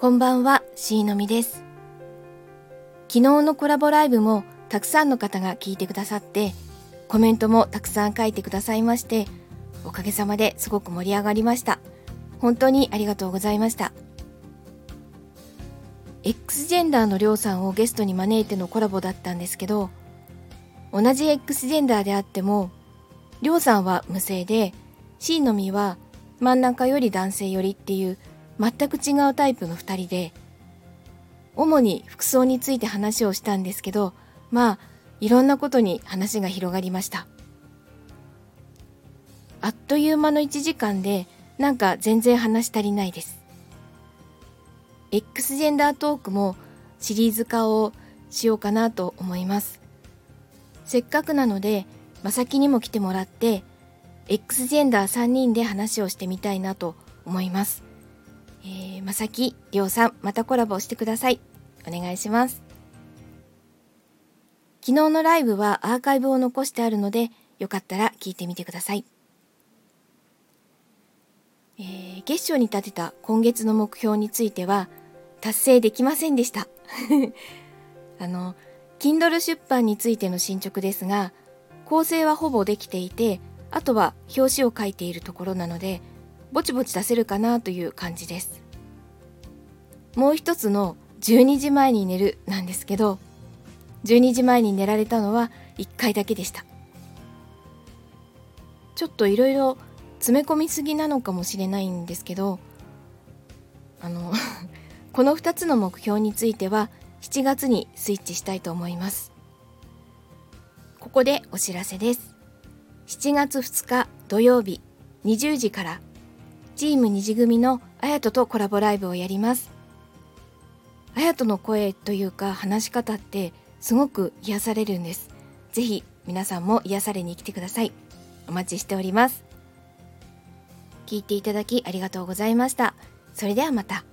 こんばんは、しーのみです。昨日のコラボライブもたくさんの方が聞いてくださって、コメントもたくさん書いてくださいまして、おかげさまですごく盛り上がりました。本当にありがとうございました。X ジェンダーのりょうさんをゲストに招いてのコラボだったんですけど、同じ X ジェンダーであっても、りょうさんは無性で、C のみは真ん中より男性よりっていう全く違うタイプの2人で、主に服装について話をしたんですけど、まあ、いろんなことに話が広がりました。あっという間の1時間で、なんか全然話足りないです。X ジェンダートークもシリーズ化をしようかなと思います。せっかくなので、まさきにも来てもらって、X ジェンダー3人で話をしてみたいなと思います。えー、まさき、りょうさん、またコラボしてください。お願いします。昨日のライブはアーカイブを残してあるので、よかったら聞いてみてください。えー、月賞に立てた今月の目標については達成できませんでした。あの、Kindle 出版についての進捗ですが、構成はほぼできていて、あとは表紙を書いているところなので、ぼちぼち出せるかなという感じです。もう一つの12時前に寝るなんですけど、12時前に寝られたのは1回だけでした。ちょっといろいろ詰め込みすぎなのかもしれないんですけどあの この2つの目標については7月にスイッチしたいと思いますここでお知らせです7月2日土曜日20時からチーム虹組のあやととコラボライブをやりますあやとの声というか話し方ってすごく癒されるんですぜひ皆さんも癒されに来てくださいお待ちしております聞いていただきありがとうございました。それではまた。